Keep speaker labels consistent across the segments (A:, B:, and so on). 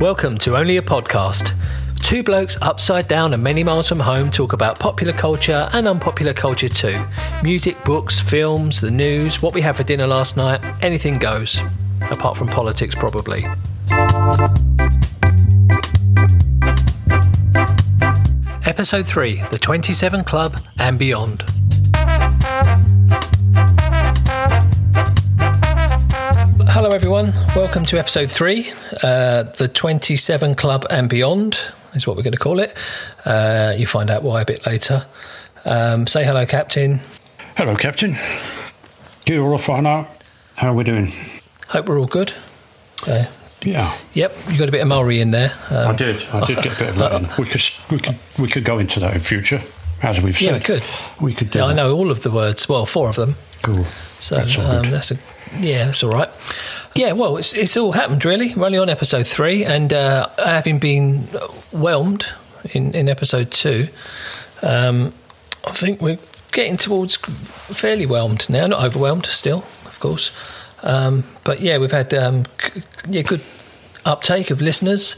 A: Welcome to Only a Podcast. Two blokes upside down and many miles from home talk about popular culture and unpopular culture too. Music, books, films, the news, what we had for dinner last night, anything goes. Apart from politics, probably. Episode 3 The 27 Club and Beyond. Hello, everyone. Welcome to episode 3 uh, The 27 Club and Beyond is what we're going to call it. Uh, you find out why a bit later. Um, say hello, Captain.
B: Hello, Captain. Good all fine out. How are we doing?
A: Hope we're all good. Uh,
B: Yeah,
A: yep, you got a bit of Maori in there. Um,
B: I did. I did get a bit of that in. We could, we could, we could go into that in future, as we've said.
A: Yeah, we could.
B: We could do
A: yeah, I know all of the words. Well, four of them.
B: Cool.
A: So
B: That's all
A: um,
B: good.
A: that's a yeah, that's all right. Yeah, well, it's it's all happened really. We're only on episode three, and uh, having been whelmed in in episode two, um, I think we're getting towards fairly whelmed now. Not overwhelmed still, of course, um, but yeah, we've had um, c- yeah good uptake of listeners.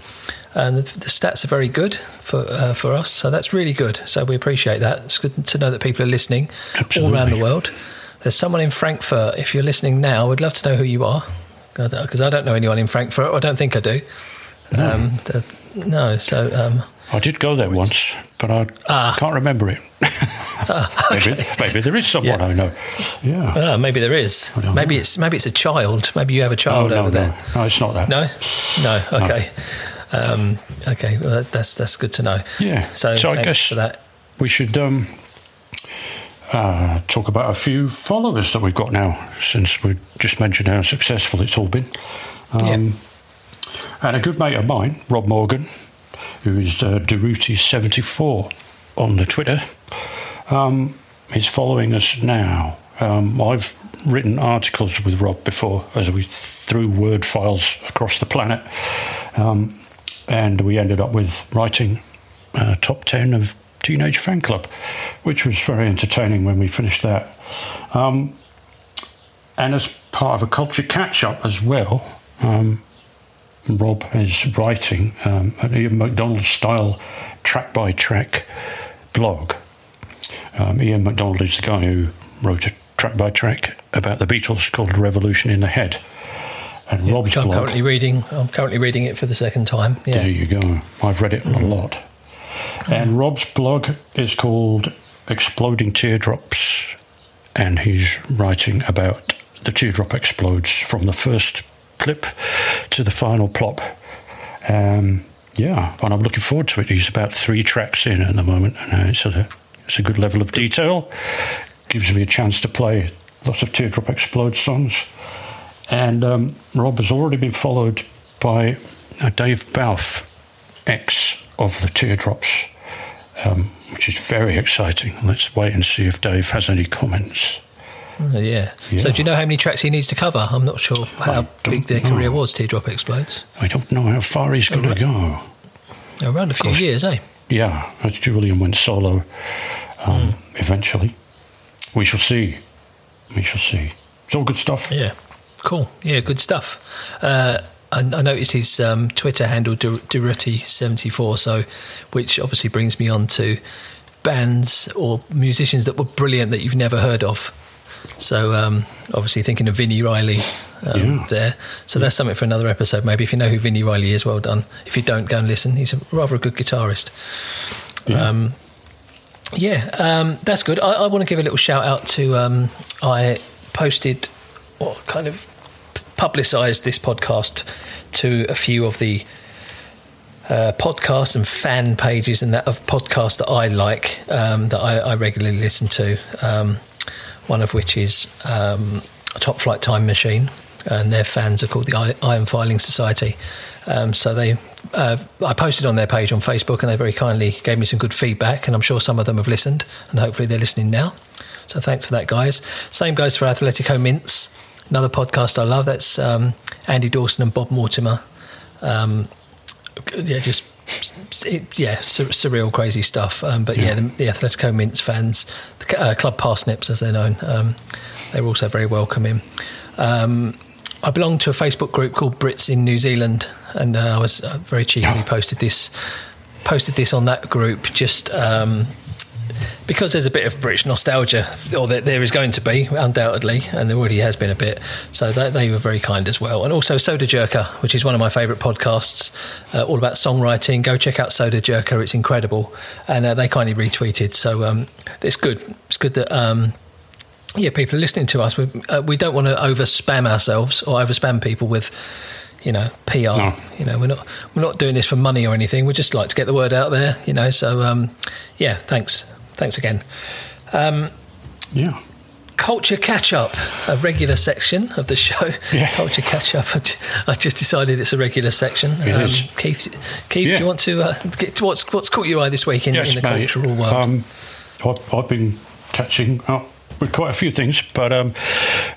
A: And the, the stats are very good for uh, for us, so that's really good. So we appreciate that. It's good to know that people are listening all around the world. There's someone in Frankfurt. If you're listening now, we'd love to know who you are, because I don't know anyone in Frankfurt. I don't think I do.
B: No.
A: Um, the- no. So um,
B: I did go there once, but I
A: Ah.
B: can't remember it. maybe, maybe there is someone
A: Yeah.
B: I know. Yeah.
A: ah, maybe there is. Maybe
B: know.
A: it's maybe it's a child. Maybe you have a
B: Oh,
A: child
B: no,
A: over there.
B: No, it's not that.
A: No, no. Okay. Um, okay. Well, that- that's that's good to know.
B: Yeah.
A: So,
B: So I guess-
A: for that.
B: We should um, uh, talk about a few followers that we've got now, since we just mentioned how successful it's all been. Um,
A: yeah.
B: And a good mate of mine, Rob Morgan, who is uh, Durutti74 on the Twitter, um, is following us now. Um, I've written articles with Rob before as we threw word files across the planet. Um, and we ended up with writing uh, top 10 of Teenage Fanclub, which was very entertaining when we finished that. Um, and as part of a culture catch up as well, um, Rob is writing um, an Ian MacDonald style track by track blog. Um, Ian MacDonald is the guy who wrote a track by track about the Beatles called Revolution in the Head. And Rob's
A: Which I'm
B: blog.
A: currently reading. I'm currently reading it for the second time. Yeah.
B: There you go. I've read it a lot. And Rob's blog is called Exploding Teardrops, and he's writing about the teardrop explodes from the first clip to the final plop. Um, yeah, and I'm looking forward to it. He's about three tracks in at the moment, and uh, it's a it's a good level of detail. Gives me a chance to play lots of teardrop explode songs. And um, Rob has already been followed by uh, Dave Balfe, ex of the Teardrops, um, which is very exciting. Let's wait and see if Dave has any comments.
A: Uh, yeah. So do you know how many tracks he needs to cover? I'm not sure how big their
B: know.
A: career was. Teardrop explodes.
B: I don't know how far he's going to go.
A: Around a few years, eh?
B: Yeah, as Julian went solo um,
A: Hmm.
B: eventually. We shall see. We shall see. It's all good stuff.
A: Yeah, cool. Yeah, good stuff. Uh, I, I noticed his um, Twitter handle Durutti74, so which obviously brings me on to bands or musicians that were brilliant that you've never heard of. So um, obviously thinking of Vini Reilly um,
B: Yeah.
A: there. So that's something for another episode. Maybe if you know who Vini Reilly is, well done. If you don't, go and listen. He's a, rather a good guitarist.
B: Yeah.
A: Um, yeah, um, that's good. I, I want to give a little shout out to. Um, I posted, or kind of publicised this podcast to a few of the uh, podcasts and fan pages and that of podcasts that I like um, that I, I regularly listen to. Um, one of which is um, Top Flight Time Machine, and their fans are called the Iron Filing Society. Um, so they, uh, I posted on their page on Facebook, and they very kindly gave me some good feedback, and I'm sure some of them have listened, and hopefully they're listening now. So thanks for that, guys. Same goes for Athletico Mince, another podcast I love. That's um, Andy Dawson and Bob Mortimer. Um, yeah, just it, yeah, sur- surreal, crazy stuff. Um, but yeah, the, the Athletico Mince fans, the, uh, Club Parsnips as they're known, um, they were also very welcoming. Um, I belong to a Facebook group called Brits in New Zealand, and uh, I was uh, very cheekily posted this posted this on that group just um, because there's a bit of British nostalgia, or there, there is going to be undoubtedly, and there already has been a bit. So they, they were very kind as well, and also Sodajerker, which is one of my favourite podcasts, uh, all about songwriting. Go check out Sodajerker; it's incredible, and uh, they kindly retweeted. So um, it's good. It's good that. Um, yeah, people are listening to us. We, uh, we don't want to over spam ourselves or over spam people with, you know, PR.
B: No.
A: You know, we're not we're not doing this for money or anything. We just like to get the word out there. You know, so um, yeah, thanks, thanks again.
B: Yeah.
A: Culture catch up, a regular section of the show.
B: Yeah.
A: Culture catch up. I ju- just decided it's a regular section. Um. Keith, Keith, do you want to uh, get to what's what's caught your eye this week in,
B: Yes,
A: in the
B: mate.
A: cultural world?
B: Um, I've, I've been catching up with quite a few things, but um,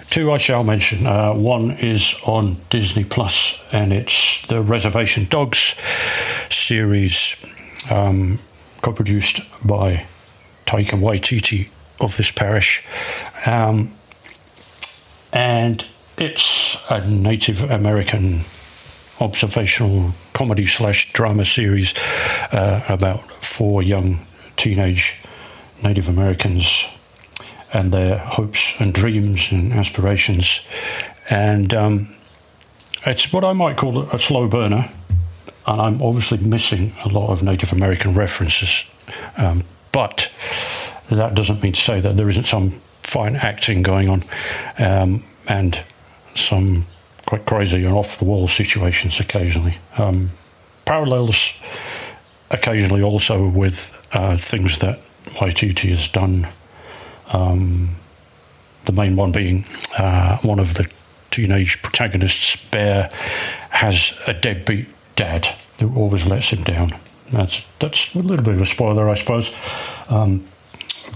B: two I shall mention. Uh, one is on Disney Plus, and it's the Reservation Dogs series, um, co-produced by Taika Waititi of this parish, um, and it's a Native American observational comedy slash drama series uh, about four young teenage Native Americans and their hopes and dreams and aspirations. And um, it's what I might call a slow burner. And I'm obviously missing a lot of Native American references. Um, but that doesn't mean to say that there isn't some fine acting going on um, and some quite crazy and off the wall situations occasionally. Um, parallels occasionally also with uh, things that Waititi has done. Um, the main one being uh, one of the teenage protagonists, Bear, has a deadbeat dad who always lets him down. That's that's a little bit of a spoiler, I suppose. Um,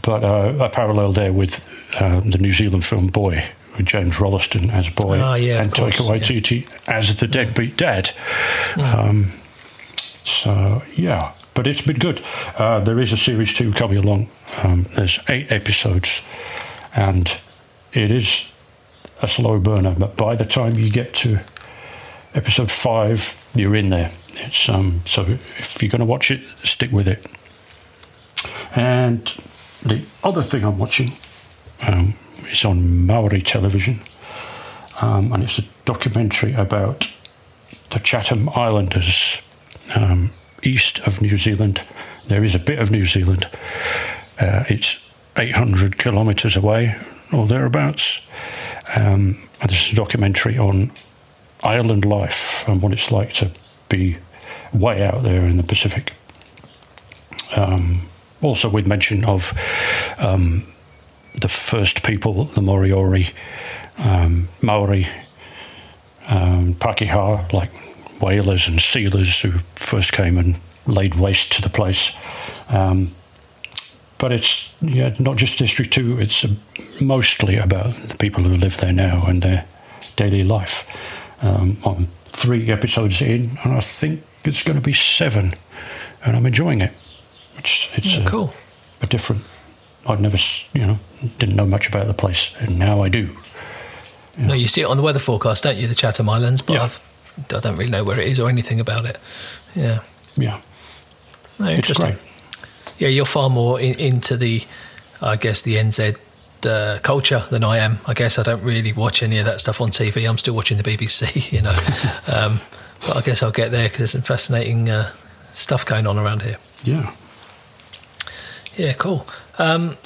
B: but uh, a parallel there with uh, the New Zealand film Boy, with James Rolleston as Boy
A: Ah, yeah,
B: and
A: course,
B: Taika
A: yeah.
B: As the deadbeat dad. Um, so yeah, but it's been good. Uh, there is a series two coming along. Um, there's eight episodes, and it is a slow burner. But by the time you get to episode five, you're in there. It's um, so if you're going to watch it, stick with it. And the other thing I'm watching um, is on Maori television, um, and it's a documentary about the Chatham Islanders um, east of New Zealand. There is a bit of New Zealand. Uh, it's 800 kilometres away or thereabouts. Um, this is a documentary on island life and what it's like to be way out there in the Pacific. Um, also, with mention of um, the first people, the Moriori, um, Maori, um, Pakeha, like whalers and sealers who first came and laid waste to the place. Um, but it's yeah, not just District 2, it's uh, mostly about the people who live there now and their daily life. Um, I'm three episodes in, and I think it's going to be seven, and I'm enjoying it. It's, it's
A: Yeah,
B: a,
A: cool.
B: a different. I'd never, you know, didn't know much about the place, and now I do.
A: No, you see it on the weather forecast, don't you? The Chatham Islands, but
B: Yeah.
A: I've, I don't really know where it is or anything about it. Yeah,
B: Yeah,
A: no,
B: it's
A: interesting.
B: great.
A: Yeah, you're far more in, into the, I guess, the NZ uh, culture than I am. I guess I don't really watch any of that stuff on TV. I'm still watching the BBC, you know. um, but I guess I'll get there because there's some fascinating uh, stuff going on around here.
B: Yeah.
A: Yeah, cool. Um,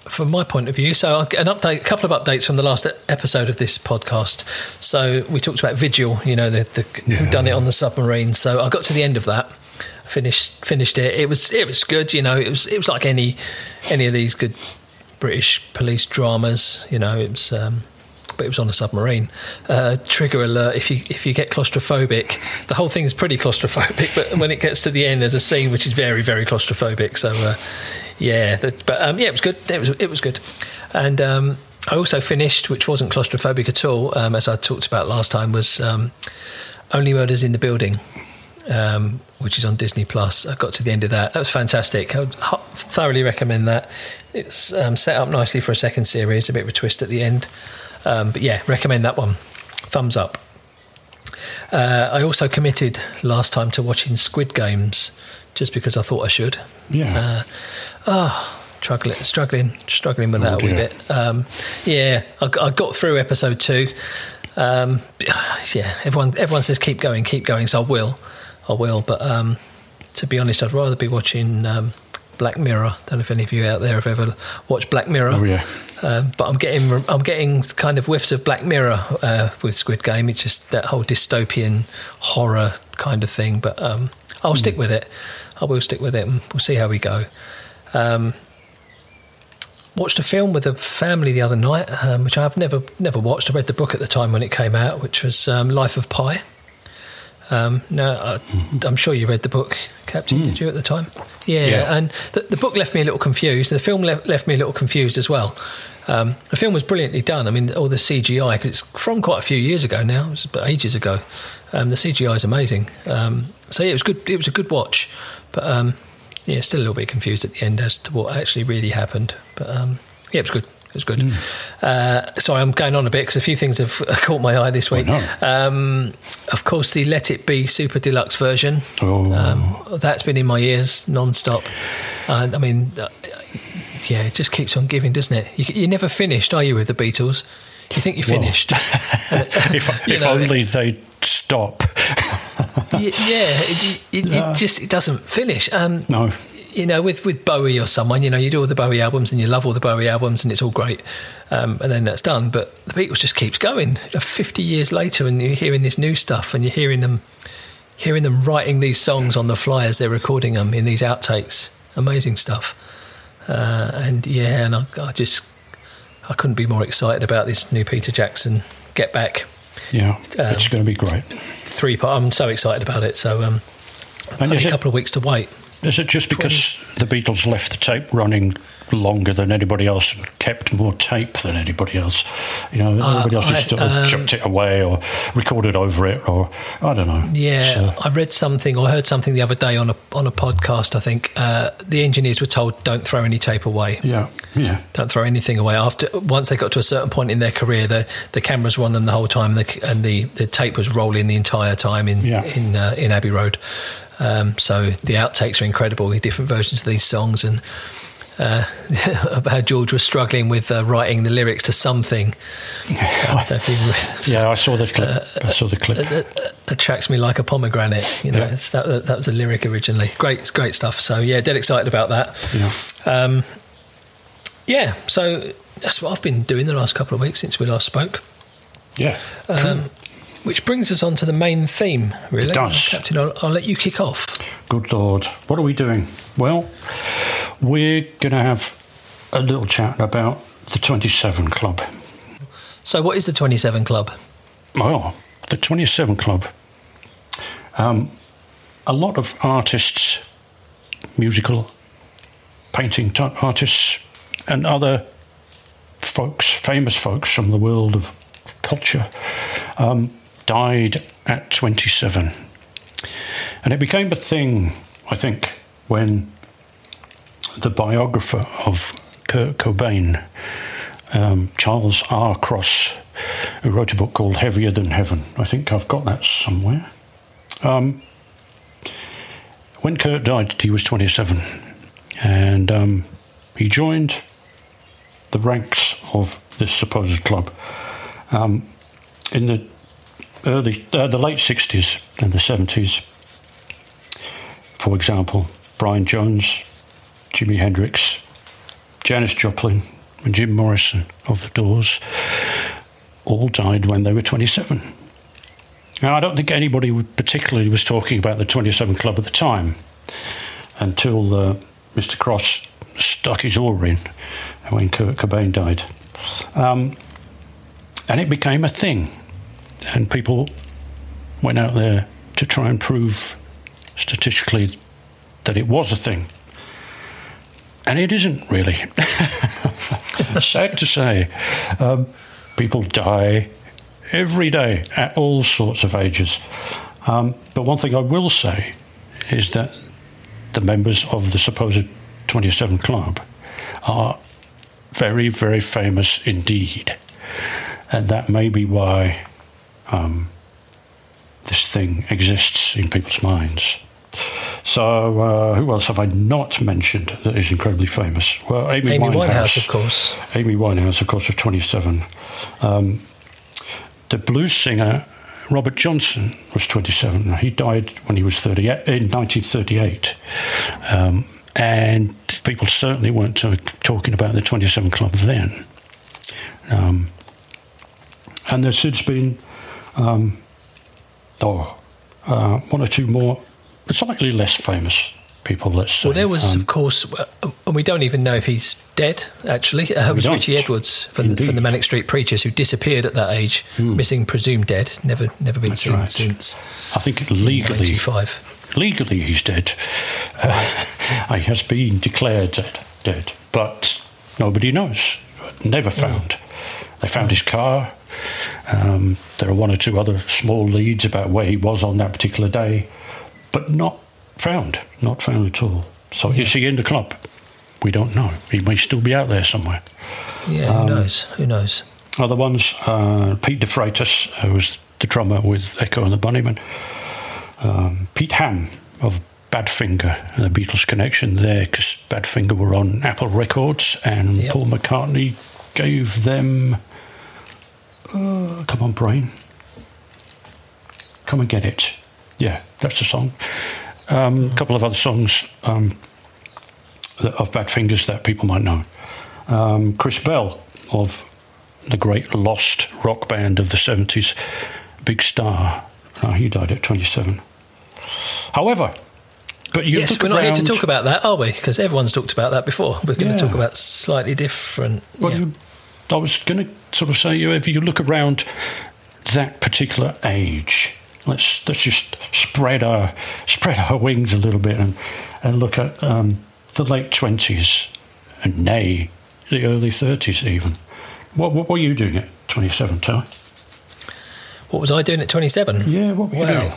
A: from my point of view, so I'll get an update, a couple of updates from the last episode of this podcast. So we talked about Vigil, you know, the, the who done it on the submarine. So I got to the end of that, finished finished it. It was it was good, you know. It was it was like any any of these good British police dramas, you know. It was. Um, but it was on a submarine. Uh, trigger alert! If you if you get claustrophobic, the whole thing is pretty claustrophobic. But when it gets to the end, there's a scene which is very very claustrophobic. So uh, yeah, but um, yeah, it was good. It was it was good, and um, I also finished, which wasn't claustrophobic at all, um, as I talked about last time, was um, Only Murders in the Building. Um, which is on Disney Plus. I got to the end of that. That was fantastic. I would ho- thoroughly recommend that. It's um, set up nicely for a second series, a bit of a twist at the end. Um, but yeah, recommend that one. thumbs up. Uh, I also committed last time to watching Squid Games just because I thought I should.
B: Yeah.
A: Oh, struggling, struggling, struggling with that
B: Oh,
A: a wee bit. Um, yeah, I, I got through episode two. Um, yeah, everyone everyone says keep going, keep going, so I will, I will. But um, to be honest, I'd rather be watching um, Black Mirror. Don't know if any of you out there have ever watched Black Mirror.
B: oh yeah.
A: Um, but I'm getting I'm getting kind of whiffs of Black Mirror uh, with Squid Game. It's just that whole dystopian horror kind of thing. But um, I'll stick with it. I will stick with it, and we'll see how we go. Um, watched a film with a family the other night, um, which I've never never watched. I read the book at the time when it came out, which was um, Life of Pi. Um, no, I, I'm sure you read the book, Captain. Did you at the time? Yeah,
B: Yeah.
A: and the, the book left me a little confused. The film le- left me a little confused as well. Um, the film was brilliantly done. I mean, all the CGI because it's from quite a few years ago now. It was ages ago. Um, the CGI is amazing. Um, so yeah, it was good. It was a good watch, but um, yeah, still a little bit confused at the end as to what actually really happened. But um, yeah, it was good. It was good. Uh, sorry, I'm going on a bit because a few things have caught my eye this week. Um, of course, the Let It Be Super Deluxe version.
B: Oh.
A: Um, that's been in my ears non-stop. And I mean, uh, yeah, it just keeps on giving, doesn't it? You, you're never finished, are you, with the Beatles? You think you're
B: Well.
A: finished?
B: if
A: You
B: if
A: know,
B: only they'd stop.
A: Yeah, it, it, it just it doesn't finish. Um,
B: No.
A: You know, with with Bowie or someone, you know, you do all the Bowie albums and you love all the Bowie albums and it's all great, um, and then that's done. But the Beatles just keeps going. Uh, Fifty years later, and you're hearing this new stuff, and you're hearing them, hearing them writing these songs on the fly as they're recording them in these outtakes. Amazing stuff. Uh, and yeah, and I, I just I couldn't be more excited about this new Peter Jackson Get Back
B: Yeah,
A: Um,
B: it's going to be great.
A: three part. I'm so excited about it. So um, only a couple of weeks to wait.
B: Is it just because the Beatles left the tape running longer than anybody else and kept more tape than anybody else? You know, everybody else
A: Uh, I-
B: just sort
A: um,
B: chucked it away or recorded over it, or I don't know.
A: Yeah,
B: So,
A: I read something or heard something the other day on a on a podcast. I think uh, the engineers were told don't throw any tape away.
B: yeah, yeah.
A: Don't throw anything away. After once they got to a certain point in their career, the the cameras were on them the whole time, and the, and the, the tape was rolling the entire time in
B: Yeah.
A: in uh, in Abbey Road. Um, so the outtakes are incredible, different versions of these songs, and uh, about how George was struggling with uh, writing the lyrics to something. Uh, thing-
B: Yeah, I saw the clip.
A: Uh,
B: I saw the clip.
A: attracts me like a pomegranate. You know,
B: Yeah.
A: that, that was a lyric originally. Great, great stuff. So yeah, dead excited about that.
B: Yeah.
A: Um, yeah, so that's what I've been doing the last couple of weeks since we last spoke.
B: Yeah.
A: Um, which brings us on to the main theme, really.
B: It does.
A: Captain, I'll, I'll let you kick off.
B: Good Lord. What are we doing? Well, we're going to have a little chat about the 27 Club.
A: So, what is the 27 Club?
B: Well, the 27 Club. Um, a lot of artists, musical, painting t- artists, and other folks, famous folks from the world of culture, um, died at 27. And it became a thing, I think, when the biographer of Kurt Cobain, um, Charles R. Cross, who wrote a book called Heavier Than Heaven. I think I've got that somewhere. Um, when Kurt died, he was 27, and um, he joined the ranks of this supposed club um, in the early, uh, the late 60s and the 70s. For example, Brian Jones, Jimi Hendrix, Janis Joplin, and Jim Morrison of the Doors all died when they were 27. Now, I don't think anybody particularly was talking about the 27 Club at the time until uh, Mr. Cross stuck his oar in when Kurt Cobain died. Um, and it became a thing. And people went out there to try and prove statistically that it was a thing. And it isn't really. Sad to say, um, people die every day at all sorts of ages. Um, but one thing I will say is that the members of the supposed 27 Club are very, very famous indeed. And that may be why um, this thing exists in people's minds. So, uh, who else have I not mentioned that is incredibly famous? Well, Amy,
A: Amy
B: Winehouse,
A: Winehouse, of course.
B: Amy Winehouse, of course, of 27. Um, the blues singer Robert Johnson was 27. He died when he was 38, in 1938. Um, and people certainly weren't talking about the 27 Club then. Um, and there's since been um, oh, uh, one or two more slightly less famous people, let's say.
A: Well, there was,
B: um,
A: of course, and we don't even know if he's dead, actually. Uh, it was
B: don't.
A: Richie Edwards from the, from the Manic Street Preachers who disappeared at that age, missing, presumed dead, never never been
B: That's
A: seen
B: right.
A: since.
B: I think legally,
A: 95.
B: legally he's dead. Uh, he has been declared dead, dead, but nobody knows. Never found. They found his car. Um, there are one or two other small leads about where he was on that particular day, but not found. Not found at all. So is he in the club? We don't know. He may still be out there somewhere.
A: Yeah,
B: Um,
A: who knows? Who knows?
B: Other ones, uh, Pete DeFreitas, who was the drummer with Echo and the Bunnymen. Um, Pete Ham of Badfinger, and the Beatles connection there, because Badfinger were on Apple Records, and
A: Yep.
B: Paul McCartney gave them. Uh, come on, brain. Come and get it. Yeah, that's the song. Um, A couple of other songs um, that, of Badfingers that people might know. Um, Chris Bell of the great lost rock band of the 70s, Big Star. He died at 27. However, but you
A: yes, we're not here to talk about that, are we? Because everyone's talked about that before. We're going
B: Yeah.
A: to talk about slightly different.
B: Well,
A: yeah.
B: you, I was going to sort of say, you know, if you look around that particular age, let's let's just spread our spread our wings a little bit and and look at um, the late twenties and nay, the early thirties even. What, what were you doing at twenty seven, Ty?
A: What was I doing at 27?
B: Yeah, what were you doing?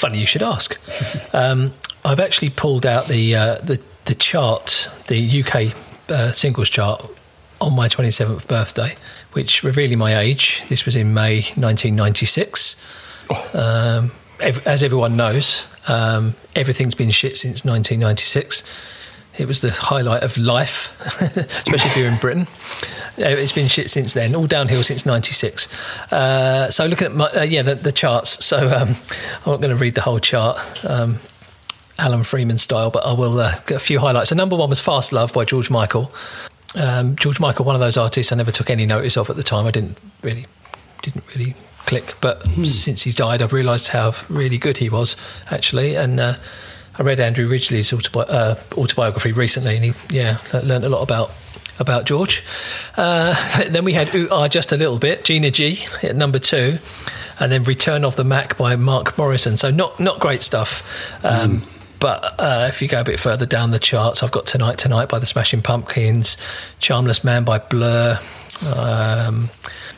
A: funny you should ask. um, I've actually pulled out the uh, the the chart, the UK uh, singles chart, on my 27th birthday, which revealing my age. This was in May 1996. Um, ev- as everyone knows, um, everything's been shit since 1996. It was the highlight of life, especially if you're in Britain. Uh, It's been shit since then, all downhill since '96. Uh, so looking at my, uh, yeah the, the charts. So um, I'm not going to read the whole chart, um, Alan Freeman style, but I will uh, get a few highlights. So number one was "Fast Love" by George Michael. Um, George Michael, one of those artists I never took any notice of at the time. I didn't really didn't really click, but since he's died, I've realised how really good he was actually, and. Uh, I read Andrew Ridgeley's autobi- uh, autobiography recently, and he yeah learned a lot about about George. Uh, then we had Ooh Ah just a little bit, Gina G at number two, and then Return of the Mack by Mark Morrison. So not not great stuff. Um, But uh, if you go a bit further down the charts, I've got Tonight Tonight by the Smashing Pumpkins, Charmless Man by Blur, um,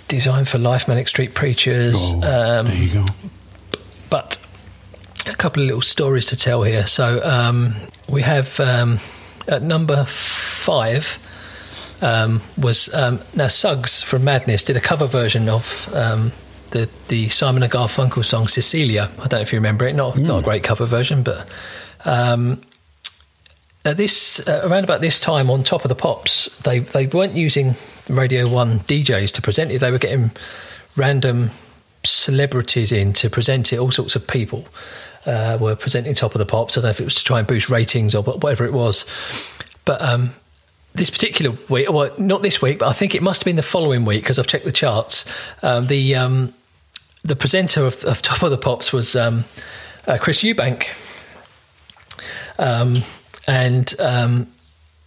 A: Design for Life, Manic Street Preachers.
B: Oh,
A: um,
B: there you go.
A: but a couple of little stories to tell here. So um, we have um, at number five um, was um, now Suggs from Madness did a cover version of um, the the Simon and Garfunkel song Cecilia. I don't know if you remember it. Not not a great cover version, but. Um, at this uh, around about this time on top of the pops they they weren't using radio 1 DJs to present it. They were getting random celebrities in to present it. All sorts of people uh, were presenting top of the pops. I don't know if it was to try and boost ratings or wh- whatever it was. But um, this particular week well not this week but I think it must have been the following week because I've checked the charts um, the um, the presenter of, of top of the pops was um, uh, Chris Eubank um, and um,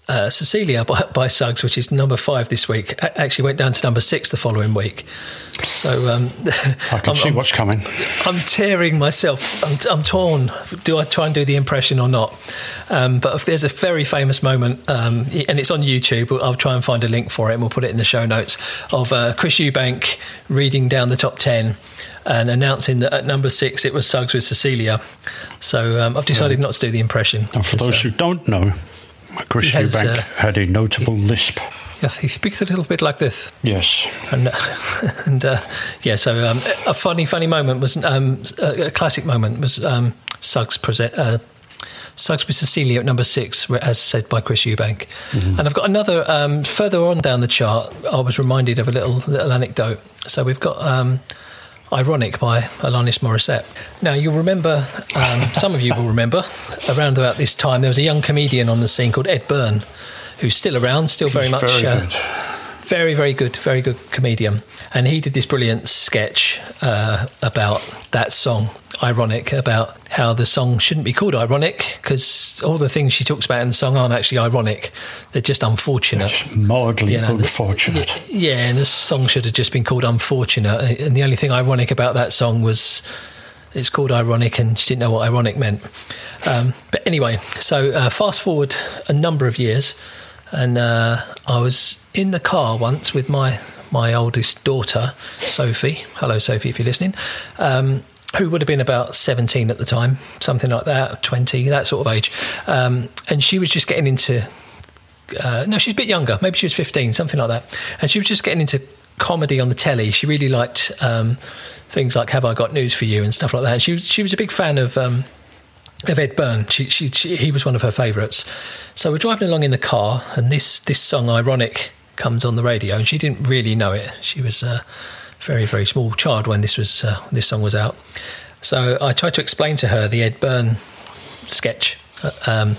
A: uh, Cecilia by, by Suggs, which is number five this week, actually went down to number six the following week. So um,
B: I can
A: I'm,
B: see
A: I'm-
B: what's coming.
A: I'm tearing myself. I'm, I'm torn. Do I try and do the impression or not? Um, but if there's a very famous moment, um, and it's on YouTube, I'll try and find a link for it and we'll put it in the show notes of uh, Chris Eubank reading down the top 10 and announcing that at number six it was Suggs with Cecilia. So um, I've decided not to do the impression.
B: And for those who don't know, Chris
A: He has,
B: Eubank
A: uh,
B: had a notable lisp.
A: Yes, he speaks a little bit like this.
B: Yes.
A: And, and uh, yeah, so um, a funny, funny moment was um, a, a classic moment was um, Suggs present. Uh, Suggs with Cecilia at number six, as said by Chris Eubank. Mm-hmm. And I've got another um, further on down the chart. I was reminded of a little little anecdote. So we've got um, "Ironic" by Alanis Morissette. Now you'll remember, um, some of you will remember, around about this time there was a young comedian on the scene called Ed Byrne, who's still around, still very
B: He's
A: much.
B: Very
A: uh, very, very good, very good comedian. And he did this brilliant sketch uh, about that song, Ironic, about how the song shouldn't be called ironic because all the things she talks about in the song aren't actually ironic. They're just unfortunate.
B: It's mildly
A: You know, the-
B: unfortunate.
A: Yeah, and the song should have just been called Unfortunate. And the only thing ironic about that song was it's called Ironic and she didn't know what ironic meant. Um, but anyway, so uh, fast forward a number of years, and uh, I was in the car once with my, my oldest daughter, Sophie. Hello, Sophie, if you're listening. Um, who would have been about 17 at the time, something like that, 20, that sort of age. Um, and she was just getting into uh, no, she's a bit younger. Maybe she was 15, something like that. And she was just getting into comedy on the telly. She really liked um, things like "Have I Got News for You" and stuff like that. And she she was a big fan of um, of Ed Byrne. She, she, she, he was one of her favourites. So we're driving along in the car, and this this song "Ironic" comes on the radio, and she didn't really know it. She was a very very small child when this was uh, this song was out. So I tried to explain to her the Ed Byrne sketch. Uh, Um,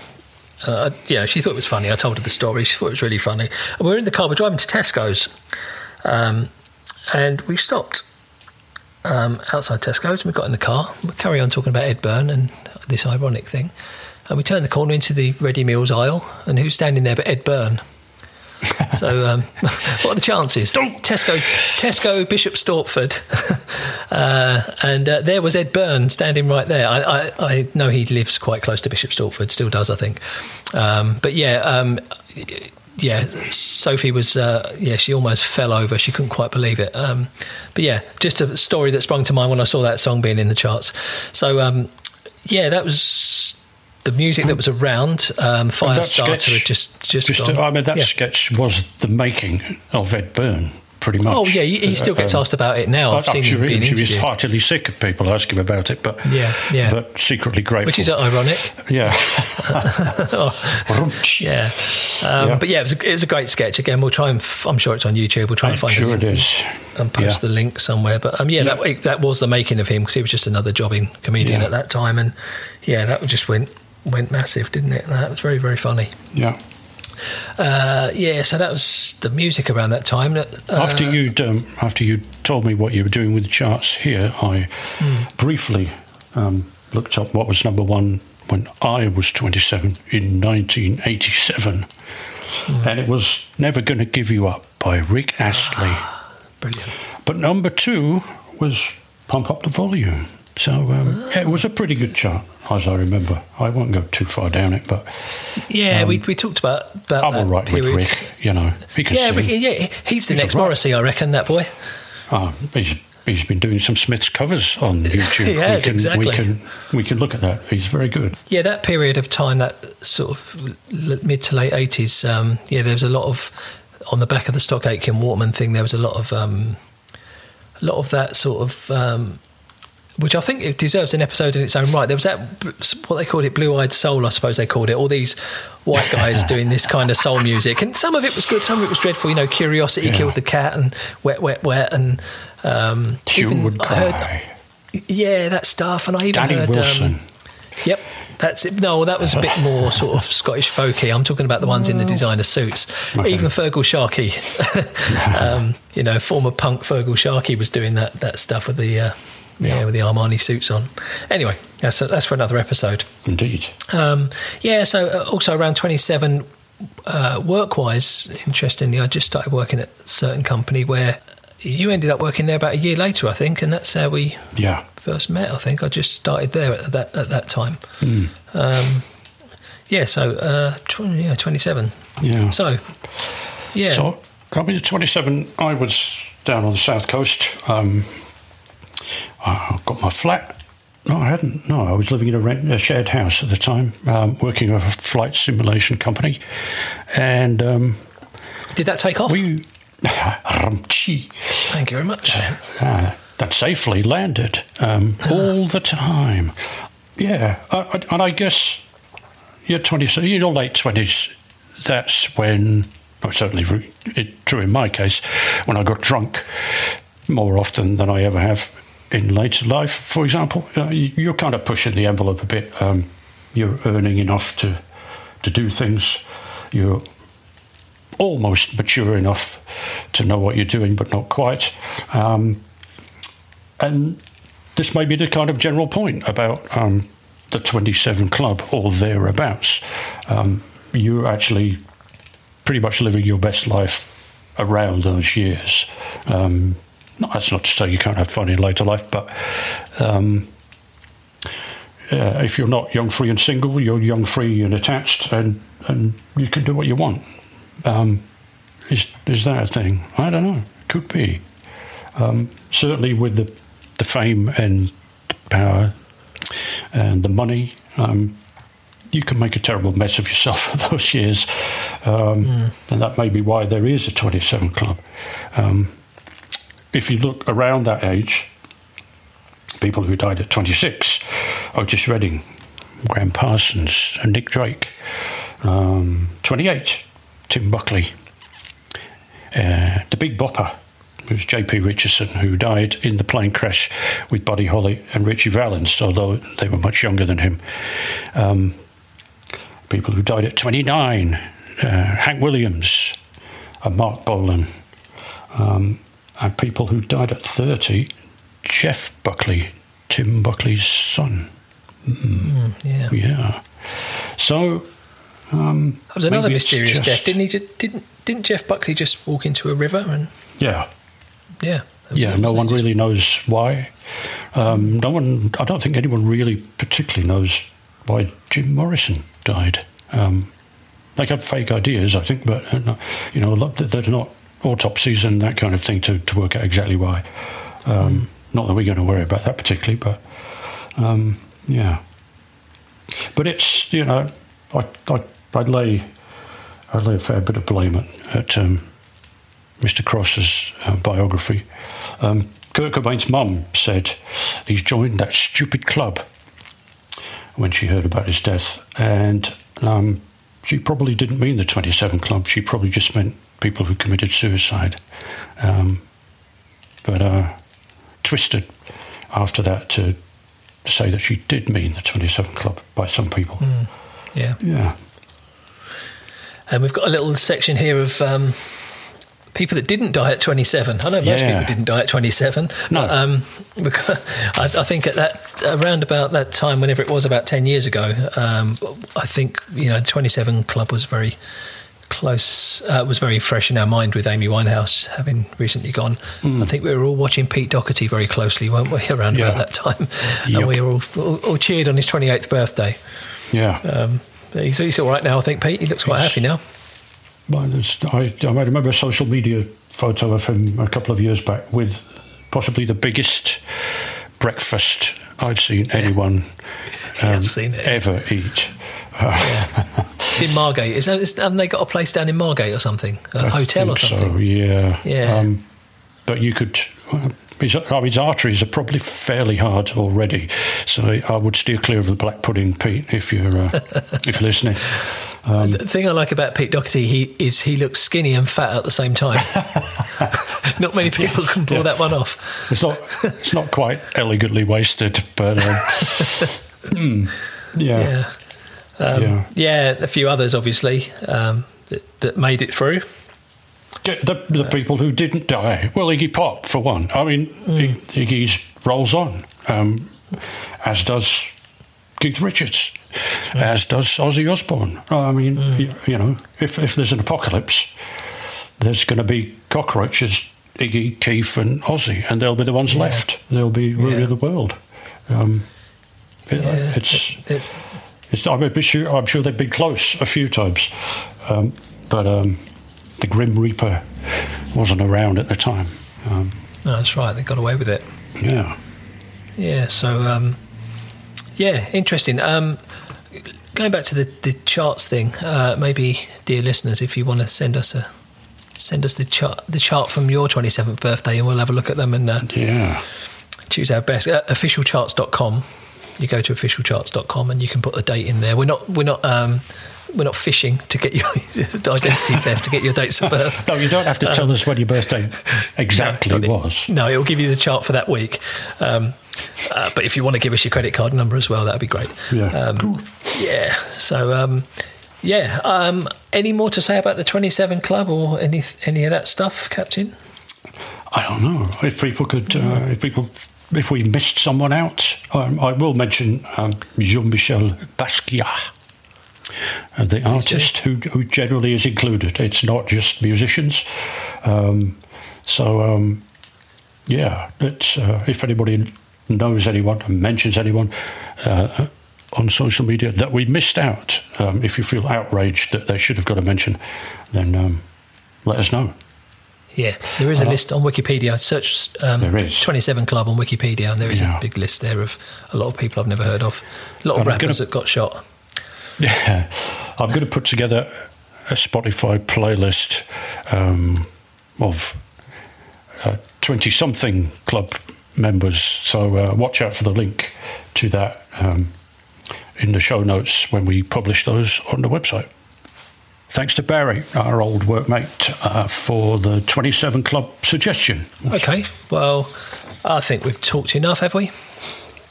A: uh, you know, she thought it was funny. I told her the story. She thought it was really funny. And we were in the car. We're driving to Tesco's, um, and we stopped um, outside Tesco's. And we got in the car. We carry on talking about Ed Byrne and this ironic thing. And we turned the corner into the ready meals aisle, and who's standing there but Ed Byrne? so, um, what are the chances? Tesco, Tesco, Bishop Stortford, uh, and uh, there was Ed Byrne standing right there. I, I, I know he lives quite close to Bishop Stortford, still does, I think. Um, but yeah, um, yeah, Sophie was, uh, yeah, she almost fell over. She couldn't quite believe it. Um, but yeah, just a story that sprung to mind when I saw that song being in the charts. So um, yeah, that was the music that was around. Um, Firestarter
B: sketch-
A: had just just.
B: Just. I mean, that
A: Yeah.
B: sketch was the making of Ed Byrne, pretty much.
A: Oh yeah, he, he still gets
B: Um,
A: asked about it now. I've
B: I'm
A: seen
B: sure
A: him being
B: he, was heartily sick of people asking about it, but
A: Yeah, yeah.
B: but secretly grateful.
A: which is ironic.
B: yeah, Rumch.
A: Yeah. Um,
B: Yeah.
A: but yeah, it was, a, it was a great sketch. Again, we'll try and f- I'm sure it's on YouTube. We'll try and
B: I'm
A: find
B: sure
A: it
B: is.
A: and post
B: Yeah.
A: the link somewhere. But um, yeah,
B: Yeah.
A: That, that was the making of him because he was just another jobbing comedian at that time, and yeah, that just went went massive, didn't it? That was very very funny.
B: Yeah.
A: Uh, yeah, so that was the music around that time. That, uh,
B: After you'd um, after you told me what you were doing with the charts here, I
A: Hmm.
B: briefly um, looked up what was number one when I was 27 in 1987,
A: Hmm.
B: and it was "Never Gonna Give You Up" by Rick Astley.
A: brilliant.
B: But number two was "Pump Up the Volume." So um,
A: Ah.
B: it was a pretty good chart, as I remember. I won't go too far down it, but
A: Yeah, we, we talked about about
B: I'm all right with. Rick. You know,
A: Yeah. Rick, yeah, he's the
B: He's
A: next
B: right.
A: Morrissey, I reckon. That boy.
B: Oh, he's he's been doing some Smiths covers on YouTube.
A: Yes,
B: we can,
A: exactly.
B: We can we can look at that. He's very good.
A: Yeah, that period of time, that sort of mid to late eighties. Um, yeah, there was a lot of on the back of the Stock Aitken Waterman thing. There was a lot of um, a lot of that sort of. Um, which I think it deserves an episode in its own right. There was that what they called it, blue-eyed soul, I suppose they called it. All these white guys doing this kind of soul music, and some of it was good, some of it was dreadful. You know, Curiosity
B: Yeah.
A: killed the cat, and Wet, Wet, Wet, and um, even
B: would
A: I heard- yeah, that stuff. And I even
B: Danny
A: heard
B: Wilson.
A: Um, Yep, that's it. No, that was a bit more sort of Scottish folky. I'm talking about the ones in the designer suits.
B: Okay.
A: Even Feargal Sharkey, um, you know, former punk Feargal Sharkey was doing that that stuff with the uh, yeah.
B: Yeah.
A: with the Armani suits on. Anyway, that's that's for another episode.
B: Indeed.
A: Um, yeah, so uh, also around 27, uh, work wise, interestingly, I just started working at a certain company where you ended up working there about a year later, I think, and that's how we
B: Yeah.
A: first met. I think I just started there at that at that time.
B: Hmm.
A: Um, yeah, so uh, tw- yeah, 27.
B: Yeah.
A: So yeah,
B: So I mean, 27, I was down on the south coast. Um, I got my flat. No, I hadn't. No, I was living in a, rent, a shared house at the time, um, working with a flight simulation company, and um,
A: Did that take off?
B: We,
A: Thank you very much.
B: Uh, that safely landed um, all the time. Yeah, I, I, and I guess your twenties, your late twenties. That's when, well, certainly it, true in my case, when I got drunk more often than I ever have in later life. For example, uh, you, you're kind of pushing the envelope a bit. Um, you're earning enough to to do things. You're almost mature enough to know what you're doing, but not quite. Um, and this may be the kind of general point about um, the 27 Club or thereabouts. Um, you're actually pretty much living your best life around those years. Um, that's not to say you can't have fun in later life, but um, uh, if you're not young, free, and single, you're young, free, and attached, and, and you can do what you want. Um, is, is that a thing? I don't know. Could be. Um, certainly with the, the fame and the power and the money, um, you can make a terrible mess of yourself for those years. Mm. And that may be why there is a 27 Club. If you look around that age, people who died at 26, Otis Redding, Graham Parsons, and Nick Drake. Um, 28, Tim Buckley. Uh, the Big Bopper it was J.P. Richardson, who died in the plane crash with Buddy Holly and Ritchie Valens, although they were much younger than him. Um, people who died at 29, uh, Hank Williams, and Marc Bolan. Um, and people who died at 30, Jeff Buckley, Tim Buckley's son.
A: Mm, yeah.
B: Yeah. So. Um,
A: that was another mysterious
B: just-
A: death, didn't he? Didn't didn't Jeff Buckley just walk into a river and
B: Yeah.
A: yeah?
B: Yeah, no one really knows why. Um, no one, I don't think anyone really particularly knows why Jim Morrison died. Um, they have fake ideas, I think, but uh, you know, a lot, they're not autopsies and that kind of thing to, to work out exactly why. Um, Not that we're going to worry about that particularly, but um, yeah. But it's you know, I I I lay I lay a fair bit of blame at, at um, Mr. Cross's uh, biography. Um, Kurt Cobain's mum said he's joined that stupid club when she heard about his death, and um, she probably didn't mean the 27 Club. She probably just meant people who committed suicide. Um, but uh, twisted after that to say that she did mean the 27 Club by some people.
A: Yeah,
B: Yeah.
A: and we've got a little section here of. Um, People that didn't die at 27. I know most
B: Yeah.
A: people didn't die at 27.
B: No.
A: but, um, because I, I think at that around about that time, whenever it was about 10 years ago, um, I think you know, 27 Club was very close, uh, was very fresh in our mind with Amy Winehouse having recently gone. I think we were all watching Pete Doherty very closely, weren't we, around
B: Yeah.
A: about that time?
B: Yep.
A: And we were all, all, all cheered on his 28th birthday.
B: Yeah.
A: Um, but he's, he's all right now, I think, Pete. He looks quite
B: He's-
A: happy now.
B: I, I remember a social media photo of him a couple of years back with possibly the biggest breakfast I've seen anyone
A: Yeah, I've
B: um,
A: seen
B: ever eat.
A: It's in Margate. Is that, is, haven't they got a place down in Margate or something? A
B: I
A: hotel or something?
B: So, yeah.
A: Yeah.
B: Um, but you could. well, His, oh, his arteries are probably fairly hard already, so I would steer clear of the black pudding, Pete, if you're uh, if you're listening.
A: The thing I like about Pete Doherty he, is he looks skinny and fat at the same time. Not many people can pull that one off.
B: It's not it's not quite elegantly wasted, but um, hmm, yeah,
A: Yeah. Um,
B: yeah.
A: Yeah, a few others, obviously, um, that, that made it through.
B: Yeah, The, the people who didn't die. Well, Iggy Pop, for one. I mean, Ig- Iggy's rolls on, um, as does Keith Richards, as does Ozzy Osbourne. I mean, you, you know, if, if there's an apocalypse, there's going to be cockroaches, Iggy, Keith, and Ozzy, and they'll be the ones left. They'll be ruling
A: Yeah.
B: the world. Um, it-
A: Yeah,
B: it's,
A: it-
B: it's, I'm, sure, I'm sure they've been close a few times, um, but um, the Grim Reaper wasn't around at the time. Um,
A: no, that's right. They got away with it.
B: yeah.
A: Yeah. So, um, yeah, interesting. Um, going back to the, the charts thing, uh, maybe, dear listeners, if you want to send us a send us the chart the chart from your 27th birthday, and we'll have a look at them and uh,
B: Yeah.
A: choose our best. Uh, officialcharts.com. You go to officialcharts.com and you can put the date in there. We're not we're not um, we're not fishing to get your identity theft to get your dates of birth.
B: No, you don't have to tell us when your birthday exactly
A: Um, No,
B: was.
A: No, it'll give you the chart for that week. Um, uh, but if you want to give us your credit card number as well, that'd be great.
B: Yeah.
A: Um, yeah. So, um, yeah. Um, any more to say about the 27 Club or any any of that stuff, Captain?
B: I don't know if people could, uh, if people, if we missed someone out. Um, I will mention um, Jean-Michel Basquiat, uh, the artist who, who generally is included. It's not just musicians. Um, so um, yeah, it's uh, if anybody knows anyone and mentions anyone. Uh, on social media that we missed out. Um, if you feel outraged that they should have got a mention, then um, let us know.
A: Yeah, there is a list on Wikipedia. Search um, 27 Club on Wikipedia, and there is
B: Yeah.
A: a big list there of a lot of people I've never heard of. A lot of
B: And
A: rappers
B: gonna-
A: that got shot.
B: Yeah, I'm going to put together a Spotify playlist um, of twenty-something club members. So uh, watch out for the link to that um, in the show notes when we publish those on the website. Thanks to Barry, our old workmate, uh, for the 27 Club suggestion.
A: Okay, well, I think we've talked enough, have we?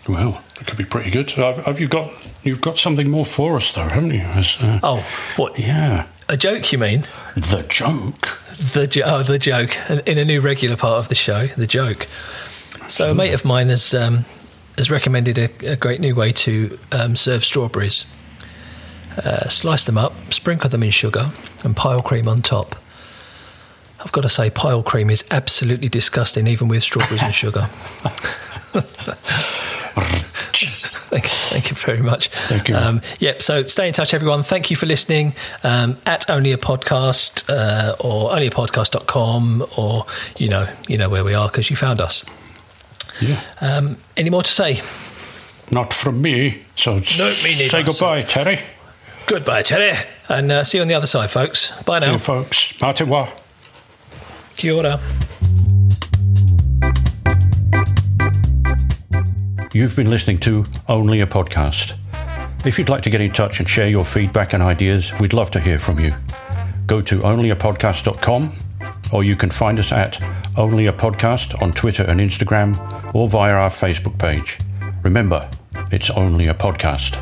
B: Well, it could be pretty good. Have, have you got you've got something more for us, though, haven't you? As, uh,
A: Oh, what?
B: Yeah,
A: A joke, you mean?
B: the joke.
A: The jo- oh, the joke in a new regular part of the show. The joke. So a mate of mine has um, has recommended a, a great new way to um, serve strawberries. Uh, slice them up, sprinkle them in sugar, and pile cream on top. I've got to say, pile cream is absolutely disgusting, even with strawberries and sugar. Thank, thank you very much.
B: Thank you.
A: Um, yep. So stay in touch, everyone. Thank you for listening. Um, at only a podcast uh, or onlyapodcast.com or you know you know where we are because you found us.
B: Yeah.
A: Um, any more to say?
B: Not from me. So
A: No, me neither.
B: say goodbye, Terry.
A: Goodbye, Terry, and uh, see you on the other side, folks. Bye
B: See
A: now.
B: you, folks. Martin Wa.
A: Kia ora.
B: You've been listening to Only a Podcast. If you'd like to get in touch and share your feedback and ideas, we'd love to hear from you. Go to onlyapodcast.com or you can find us at Only a Podcast on Twitter and Instagram or via our Facebook page. Remember, it's only a podcast.